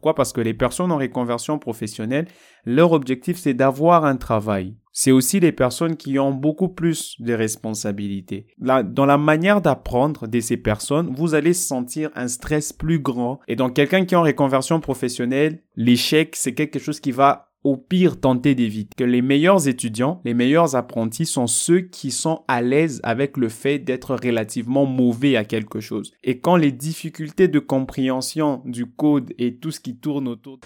Pourquoi? Parce que les personnes en reconversion professionnelle, leur objectif, c'est d'avoir un travail. C'est aussi les personnes qui ont beaucoup plus de responsabilités. Dans la manière d'apprendre de ces personnes, vous allez sentir un stress plus grand. Et dans quelqu'un qui est en reconversion professionnelle, l'échec, c'est quelque chose qui va au pire tenter d'éviter. Que les meilleurs étudiants, les meilleurs apprentis sont ceux qui sont à l'aise avec le fait d'être relativement mauvais à quelque chose. Et quand les difficultés de compréhension du code et tout ce qui tourne autour...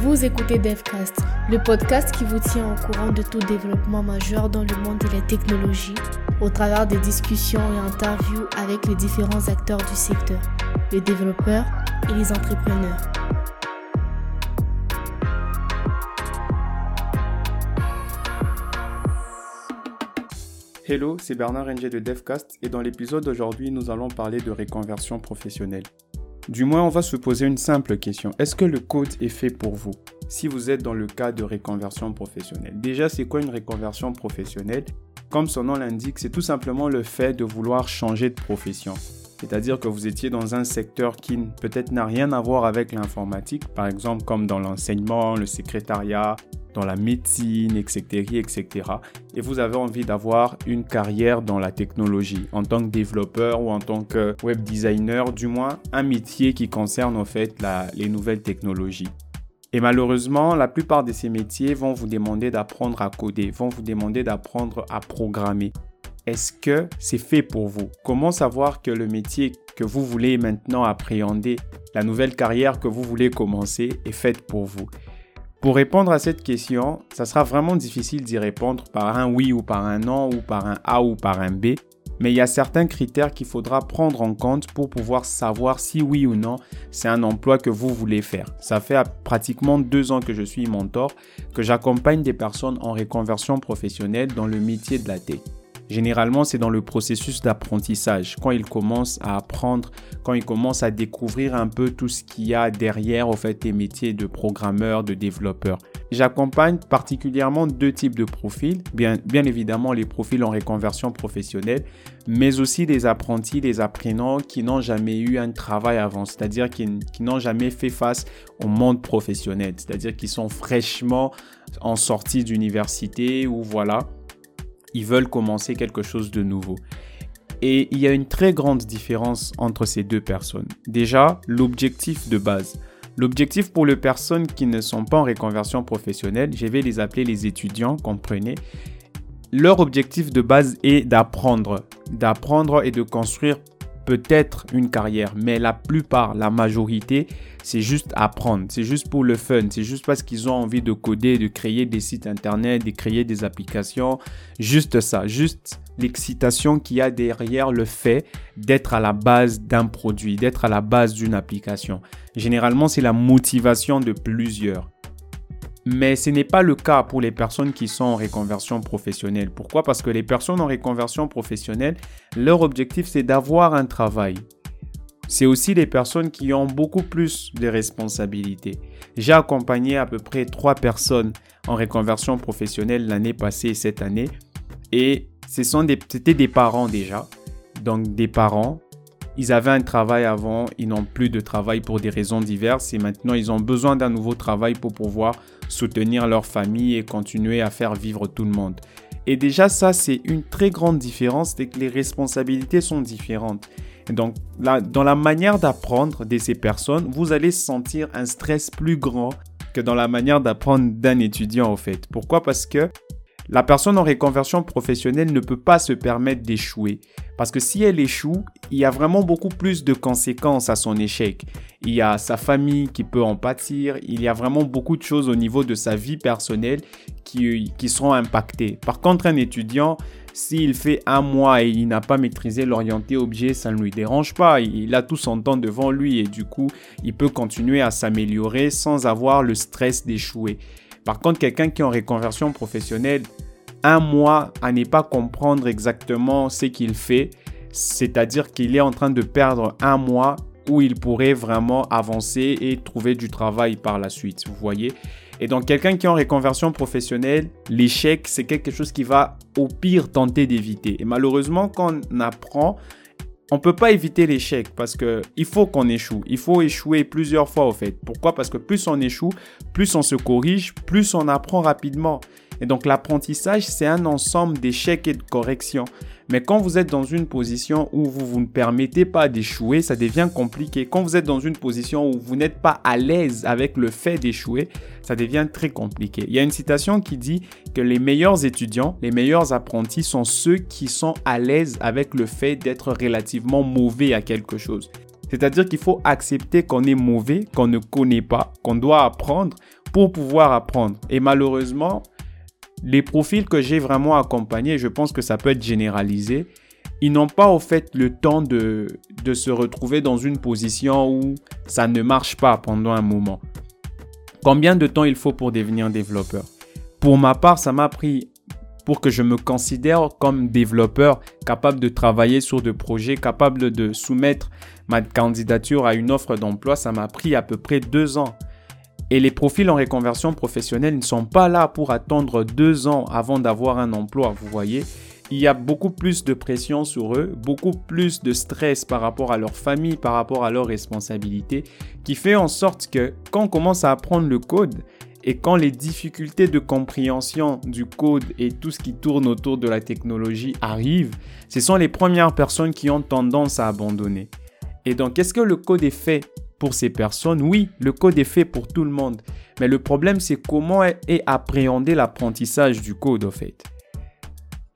Vous écoutez DevCast, le podcast qui vous tient au courant de tout développement majeur dans le monde de la technologie, au travers des discussions et interviews avec les différents acteurs du secteur, les développeurs et les entrepreneurs. Hello, c'est Bernard Ng de DevCast et dans l'épisode d'aujourd'hui, nous allons parler de reconversion professionnelle. Du moins, on va se poser une simple question. Est-ce que le code est fait pour vous? Si vous êtes dans le cas de reconversion professionnelle. Déjà, c'est quoi une reconversion professionnelle? Comme son nom l'indique, c'est tout simplement le fait de vouloir changer de profession. C'est-à-dire que vous étiez dans un secteur qui peut-être n'a rien à voir avec l'informatique, par exemple comme dans l'enseignement, le secrétariat, dans la médecine, etc., etc. Et vous avez envie d'avoir une carrière dans la technologie en tant que développeur ou en tant que web designer, du moins un métier qui concerne en fait les nouvelles technologies. Et malheureusement, la plupart de ces métiers vont vous demander d'apprendre à coder, vont vous demander d'apprendre à programmer. Est-ce que c'est fait pour vous? Comment savoir que le métier que vous voulez maintenant appréhender, la nouvelle carrière que vous voulez commencer est faite pour vous? Pour répondre à cette question, ça sera vraiment difficile d'y répondre par un oui ou par un non ou par un A ou par un B. Mais il y a certains critères qu'il faudra prendre en compte pour pouvoir savoir si oui ou non c'est un emploi que vous voulez faire. Ça fait pratiquement deux ans que je suis mentor, que j'accompagne des personnes en reconversion professionnelle dans le métier de la tech. Généralement, c'est dans le processus d'apprentissage, quand ils commencent à apprendre, quand ils commencent à découvrir un peu tout ce qu'il y a derrière au fait les métiers de programmeur, de développeur. J'accompagne particulièrement deux types de profils, bien, évidemment les profils en reconversion professionnelle, mais aussi les apprentis, les apprenants qui n'ont jamais eu un travail avant, c'est-à-dire qui n'ont jamais fait face au monde professionnel, c'est-à-dire qui sont fraîchement en sortie d'université ou voilà, ils veulent commencer quelque chose de nouveau. Et il y a une très grande différence entre ces deux personnes. Déjà, l'objectif de base. L'objectif pour les personnes qui ne sont pas en reconversion professionnelle, je vais les appeler les étudiants, comprenez. Leur objectif de base est d'apprendre, d'apprendre et de construire peut-être une carrière, mais la plupart, la majorité, c'est juste apprendre, c'est juste pour le fun, c'est juste parce qu'ils ont envie de coder, de créer des sites internet, de créer des applications, juste ça, juste l'excitation qu'il y a derrière le fait d'être à la base d'un produit, d'être à la base d'une application. Généralement, c'est la motivation de plusieurs. Mais ce n'est pas le cas pour les personnes qui sont en reconversion professionnelle. Pourquoi? Parce que les personnes en reconversion professionnelle, leur objectif c'est d'avoir un travail. C'est aussi les personnes qui ont beaucoup plus de responsabilités. J'ai accompagné à peu près trois personnes en reconversion professionnelle l'année passée et cette année. Et ce sont c'était des parents déjà. Donc des parents ils avaient un travail avant, ils n'ont plus de travail pour des raisons diverses et maintenant ils ont besoin d'un nouveau travail pour pouvoir soutenir leur famille et continuer à faire vivre tout le monde. Et déjà ça c'est une très grande différence, c'est que les responsabilités sont différentes. Et donc dans la manière d'apprendre de ces personnes, vous allez sentir un stress plus grand que dans la manière d'apprendre d'un étudiant au fait. Pourquoi? Parce que la personne en reconversion professionnelle ne peut pas se permettre d'échouer. Parce que si elle échoue, il y a vraiment beaucoup plus de conséquences à son échec. Il y a sa famille qui peut en pâtir, il y a vraiment beaucoup de choses au niveau de sa vie personnelle qui, qui seront impactées. Par contre, un étudiant, s'il fait un mois et il n'a pas maîtrisé l'orienté objet, ça ne lui dérange pas. Il a tout son temps devant lui et du coup, il peut continuer à s'améliorer sans avoir le stress d'échouer. Par contre, quelqu'un qui est en reconversion professionnelle, un mois à ne pas comprendre exactement ce qu'il fait, c'est-à-dire qu'il est en train de perdre un mois où il pourrait vraiment avancer et trouver du travail par la suite, vous voyez. Et donc quelqu'un qui est en reconversion professionnelle, l'échec, c'est quelque chose qui va au pire tenter d'éviter. Et malheureusement, quand on apprend, on peut pas éviter l'échec parce que il faut qu'on échoue. Il faut échouer plusieurs fois au fait. Pourquoi? Parce que plus on échoue, plus on se corrige, plus on apprend rapidement. Et donc l'apprentissage, c'est un ensemble d'échecs et de corrections. Mais quand vous êtes dans une position où vous, vous ne permettez pas d'échouer, ça devient compliqué. Quand vous êtes dans une position où vous n'êtes pas à l'aise avec le fait d'échouer, ça devient très compliqué. Il y a une citation qui dit que les meilleurs étudiants, les meilleurs apprentis sont ceux qui sont à l'aise avec le fait d'être relativement mauvais à quelque chose. C'est-à-dire qu'il faut accepter qu'on est mauvais, qu'on ne connaît pas, qu'on doit apprendre pour pouvoir apprendre. Et malheureusement, les profils que j'ai vraiment accompagnés, je pense que ça peut être généralisé, ils n'ont pas au fait le temps de, de se retrouver dans une position où ça ne marche pas pendant un moment. Combien de temps il faut pour devenir développeur? Pour ma part, ça m'a pris pour que je me considère comme développeur capable de travailler sur des projets, capable de soumettre ma candidature à une offre d'emploi, ça m'a pris à peu près deux ans. Et les profils en reconversion professionnelle ne sont pas là pour attendre deux ans avant d'avoir un emploi, vous voyez. Il y a beaucoup plus de pression sur eux, beaucoup plus de stress par rapport à leur famille, par rapport à leurs responsabilités, qui fait en sorte que quand on commence à apprendre le code, et quand les difficultés de compréhension du code et tout ce qui tourne autour de la technologie arrivent, ce sont les premières personnes qui ont tendance à abandonner. Et donc, est-ce que le code est fait pour ces personnes. Oui, le code est fait pour tout le monde. Mais le problème, c'est comment est appréhendé l'apprentissage du code, en fait.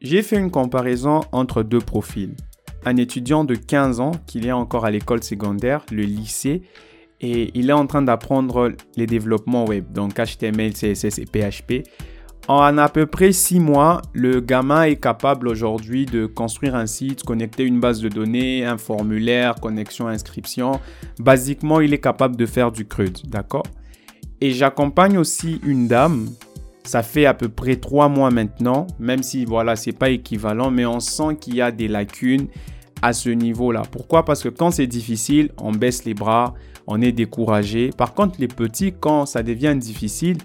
J'ai fait une comparaison entre deux profils. Un étudiant de 15 ans qui est encore à l'école secondaire, le lycée, et il est en train d'apprendre les développements web, donc HTML, CSS et PHP. En à peu près six mois, le gamin est capable aujourd'hui de construire un site, connecter une base de données, un formulaire, connexion, inscription. Basiquement, il est capable de faire du CRUD, d'accord? Et j'accompagne aussi une dame. Ça fait à peu près trois mois maintenant, même si voilà, c'est pas équivalent, mais on sent qu'il y a des lacunes à ce niveau-là. Pourquoi? Parce que quand c'est difficile, on baisse les bras, on est découragé. Par contre, les petits, quand ça devient difficile,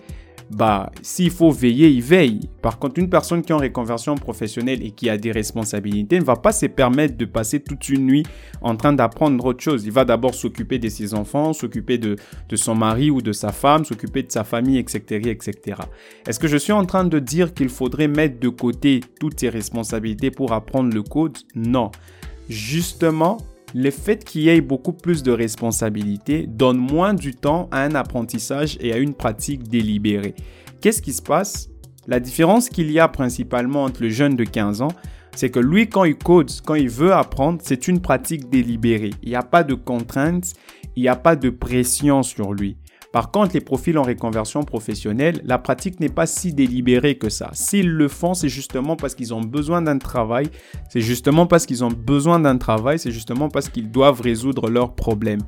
bah, s'il faut veiller, il veille. Par contre, une personne qui est en reconversion professionnelle et qui a des responsabilités ne va pas se permettre de passer toute une nuit en train d'apprendre autre chose. Il va d'abord s'occuper de ses enfants, s'occuper de, de son mari ou de sa femme, s'occuper de sa famille, etc., etc. Est-ce que je suis en train de dire qu'il faudrait mettre de côté toutes ses responsabilités pour apprendre le code? Non. Justement, le fait qu'il y ait beaucoup plus de responsabilités donne moins du temps à un apprentissage et à une pratique délibérée. Qu'est-ce qui se passe? La différence qu'il y a principalement entre le jeune de 15 ans, c'est que lui, quand il code, quand il veut apprendre, c'est une pratique délibérée. Il n'y a pas de contraintes, il n'y a pas de pression sur lui. Par contre, les profils en reconversion professionnelle, la pratique n'est pas si délibérée que ça. S'ils le font, c'est justement parce qu'ils ont besoin d'un travail, c'est justement parce qu'ils ont besoin d'un travail, c'est justement parce qu'ils doivent résoudre leurs problèmes.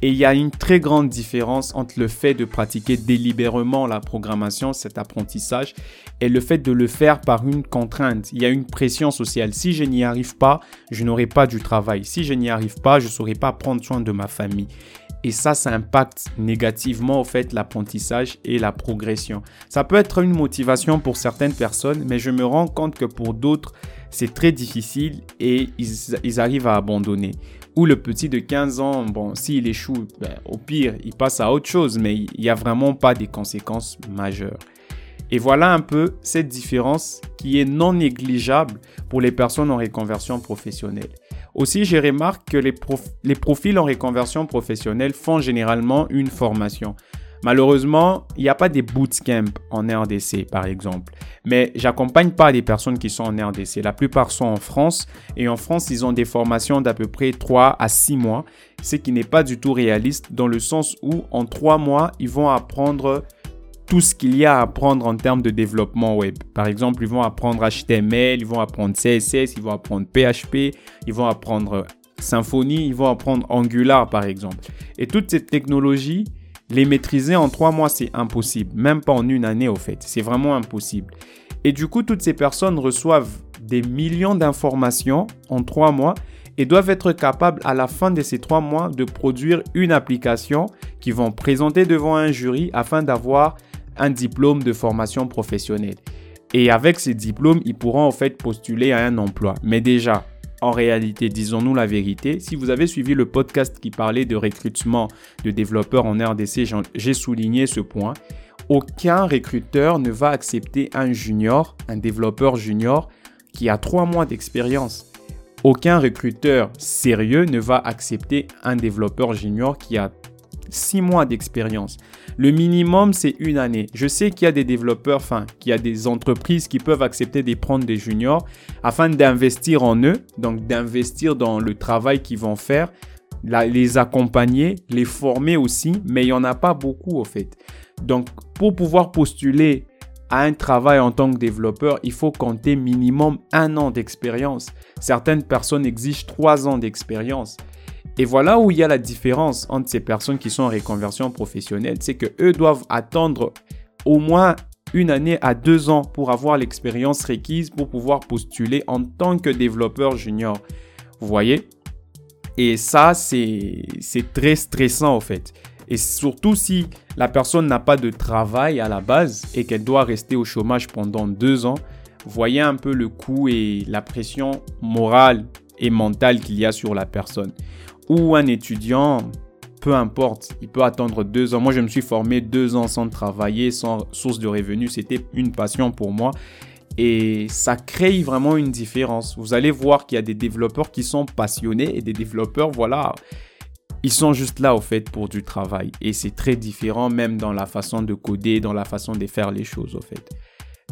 Et il y a une très grande différence entre le fait de pratiquer délibérément la programmation, cet apprentissage, et le fait de le faire par une contrainte. Il y a une pression sociale. Si je n'y arrive pas, je n'aurai pas du travail. Si je n'y arrive pas, je ne saurai pas prendre soin de ma famille. Et ça, ça impacte négativement au fait l'apprentissage et la progression. Ça peut être une motivation pour certaines personnes, mais je me rends compte que pour d'autres, c'est très difficile et ils, arrivent à abandonner. Ou le petit de 15 ans, bon, s'il échoue, ben, au pire, il passe à autre chose, mais il n'y a vraiment pas des conséquences majeures. Et voilà un peu cette différence qui est non négligeable pour les personnes en reconversion professionnelle. Aussi, je remarque que les, profils en reconversion professionnelle font généralement une formation. Malheureusement, il n'y a pas des bootcamps en RDC, par exemple. Mais j'accompagne pas des personnes qui sont en RDC. La plupart sont en France. Et en France, ils ont des formations d'à peu près 3 à 6 mois. Ce qui n'est pas du tout réaliste dans le sens où en 3 mois, ils vont apprendre tout ce qu'il y a à apprendre en termes de développement web. Par exemple, ils vont apprendre HTML, ils vont apprendre CSS, ils vont apprendre PHP, ils vont apprendre Symfony, ils vont apprendre Angular par exemple. Et toutes ces technologies, les maîtriser en trois mois, c'est impossible. Même pas en une année au fait. C'est vraiment impossible. Et du coup, toutes ces personnes reçoivent des millions d'informations en trois mois et doivent être capables à la fin de ces trois mois de produire une application qu'ils vont présenter devant un jury afin d'avoir un diplôme de formation professionnelle. Et avec ces diplômes, ils pourront en fait postuler à un emploi. Mais déjà, en réalité, disons-nous la vérité, si vous avez suivi le podcast qui parlait de recrutement de développeurs en RDC, j'ai souligné ce point. Aucun recruteur ne va accepter un junior, un développeur junior qui a trois mois d'expérience. Aucun recruteur sérieux ne va accepter un développeur junior qui a six mois d'expérience. Le minimum, c'est une année. Je sais qu'il y a des développeurs, enfin, qu'il y a des entreprises qui peuvent accepter de prendre des juniors afin d'investir en eux, donc d'investir dans le travail qu'ils vont faire, les accompagner, les former aussi, mais il n'y en a pas beaucoup au fait. Donc, pour pouvoir postuler à un travail en tant que développeur, il faut compter minimum un an d'expérience. Certaines personnes exigent trois ans d'expérience. Et voilà où il y a la différence entre ces personnes qui sont en reconversion professionnelle, c'est que eux doivent attendre au moins une année à deux ans pour avoir l'expérience requise pour pouvoir postuler en tant que développeur junior. Vous voyez? Et ça, c'est très stressant en fait. Et surtout si la personne n'a pas de travail à la base et qu'elle doit rester au chômage pendant deux ans, voyez un peu le coût et la pression morale et mentale qu'il y a sur la personne ou un étudiant, peu importe, il peut attendre deux ans. Moi, je me suis formé deux ans sans travailler, sans source de revenus. C'était une passion pour moi. Et ça crée vraiment une différence. Vous allez voir qu'il y a des développeurs qui sont passionnés et des développeurs, voilà, ils sont juste là au fait pour du travail. Et c'est très différent même dans la façon de coder, dans la façon de faire les choses au fait.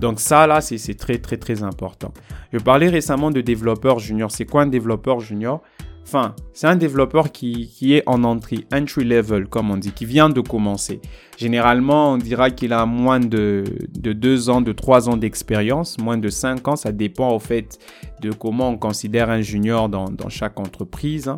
Donc ça là, c'est très très très important. Je parlais récemment de développeur junior. C'est quoi un développeur junior? Enfin, c'est un développeur qui, est en entrée, entry level comme on dit, qui vient de commencer. Généralement, on dira qu'il a moins de, de 2 ans, de 3 ans d'expérience, moins de 5 ans. Ça dépend au fait de comment on considère un junior dans, chaque entreprise. Hein.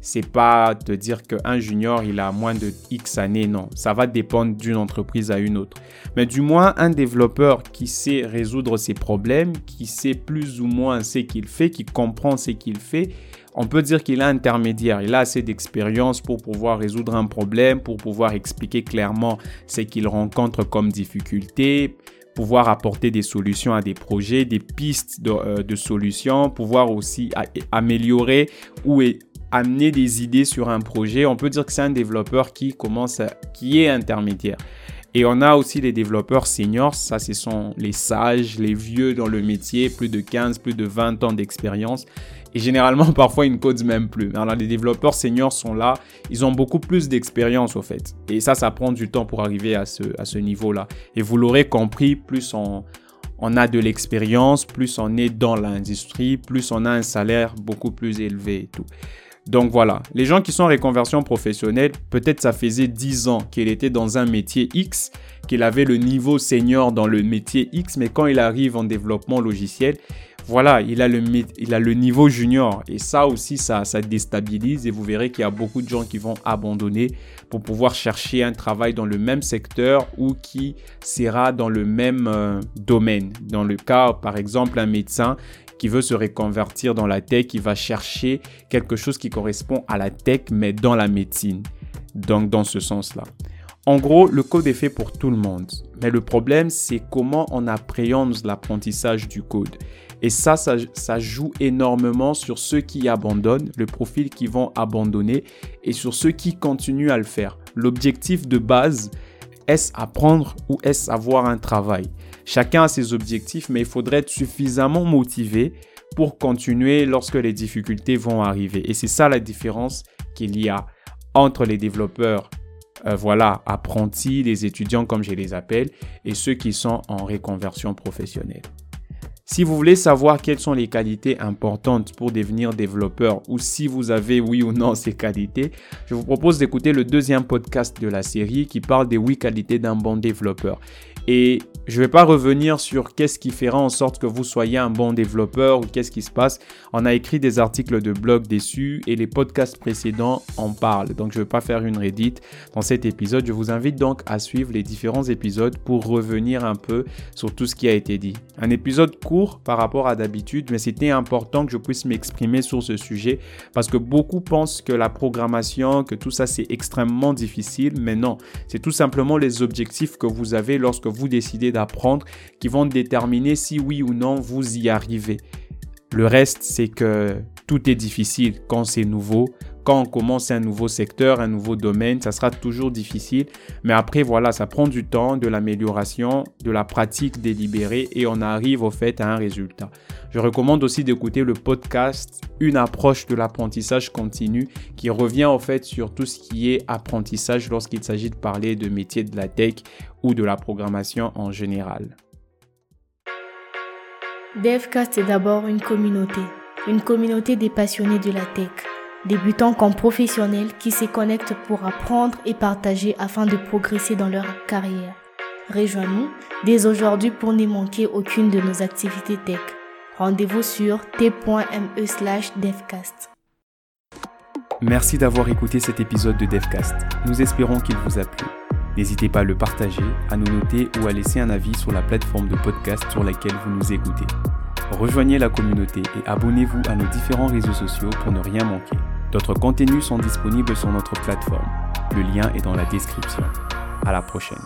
C'est pas de dire qu'un junior, il a moins de X années, non. Ça va dépendre d'une entreprise à une autre. Mais du moins, un développeur qui sait résoudre ses problèmes, qui sait plus ou moins ce qu'il fait, qui comprend ce qu'il fait, on peut dire qu'il est intermédiaire. Il a assez d'expérience pour pouvoir résoudre un problème, pour pouvoir expliquer clairement ce qu'il rencontre comme difficulté, pouvoir apporter des solutions à des projets, des pistes de, euh, solutions, pouvoir aussi améliorer ou amener des idées sur un projet. On peut dire que c'est un développeur qui commence, qui est intermédiaire. Et on a aussi les développeurs seniors, ça ce sont les sages, les vieux dans le métier, plus de 15, plus de 20 ans d'expérience. Et généralement, parfois, ils ne codent même plus. Alors, les développeurs seniors sont là. Ils ont beaucoup plus d'expérience, au fait. Et ça, ça prend du temps pour arriver à ce, à ce niveau-là. Et vous l'aurez compris, plus on, on a de l'expérience, plus on est dans l'industrie, plus on a un salaire beaucoup plus élevé et tout. Donc voilà, les gens qui sont en reconversion professionnelle, peut-être ça faisait 10 ans qu'il était dans un métier X, qu'il avait le niveau senior dans le métier X, mais quand il arrive en développement logiciel, voilà, il a le, niveau junior. Et ça aussi, ça, ça déstabilise. Et vous verrez qu'il y a beaucoup de gens qui vont abandonner pour pouvoir chercher un travail dans le même secteur ou qui sera dans le même euh, domaine. Dans le cas, par exemple, un médecin qui veut se reconvertir dans la tech, il va chercher quelque chose qui correspond à la tech, mais dans la médecine. Donc, dans ce sens-là. En gros, le code est fait pour tout le monde. Mais le problème, c'est comment on appréhende l'apprentissage du code. Et ça, ça, joue énormément sur ceux qui abandonnent, le profil qui vont abandonner et sur ceux qui continuent à le faire. L'objectif de base, est-ce apprendre ou est-ce avoir un travail? Chacun a ses objectifs, mais il faudrait être suffisamment motivé pour continuer lorsque les difficultés vont arriver. Et c'est ça la différence qu'il y a entre les développeurs, euh, voilà, apprentis, les étudiants comme je les appelle, et ceux qui sont en reconversion professionnelle. Si vous voulez savoir quelles sont les qualités importantes pour devenir développeur ou si vous avez oui ou non ces qualités, je vous propose d'écouter le deuxième podcast de la série qui parle des huit qualités d'un bon développeur. Et je ne vais pas revenir sur qu'est-ce qui fera en sorte que vous soyez un bon développeur ou qu'est-ce qui se passe. On a écrit des articles de blog dessus et les podcasts précédents en parlent. Donc je ne vais pas faire une Reddit dans cet épisode. Je vous invite donc à suivre les différents épisodes pour revenir un peu sur tout ce qui a été dit. Un épisode court par rapport à d'habitude, mais c'était important que je puisse m'exprimer sur ce sujet parce que beaucoup pensent que la programmation, que tout ça c'est extrêmement difficile, mais non, c'est tout simplement les objectifs que vous avez lorsque vous décidez apprendre qui vont déterminer si oui ou non vous y arrivez. Le reste, c'est que tout est difficile quand c'est nouveau. Quand on commence un nouveau secteur, un nouveau domaine, ça sera toujours difficile. Mais après, voilà, ça prend du temps, de l'amélioration, de la pratique délibérée et on arrive au fait à un résultat. Je recommande aussi d'écouter le podcast Une approche de l'apprentissage continu qui revient au fait sur tout ce qui est apprentissage lorsqu'il s'agit de parler de métiers de la tech ou de la programmation en général. DevCast est d'abord une communauté, une communauté des passionnés de la tech, débutants comme professionnels qui se connectent pour apprendre et partager afin de progresser dans leur carrière. Rejoins-nous dès aujourd'hui pour ne manquer aucune de nos activités tech. Rendez-vous sur t.me slash devcast. Merci d'avoir écouté cet épisode de DevCast. Nous espérons qu'il vous a plu. N'hésitez pas à le partager, à nous noter ou à laisser un avis sur la plateforme de podcast sur laquelle vous nous écoutez. Rejoignez la communauté et abonnez-vous à nos différents réseaux sociaux pour ne rien manquer. D'autres contenus sont disponibles sur notre plateforme. Le lien est dans la description. À la prochaine.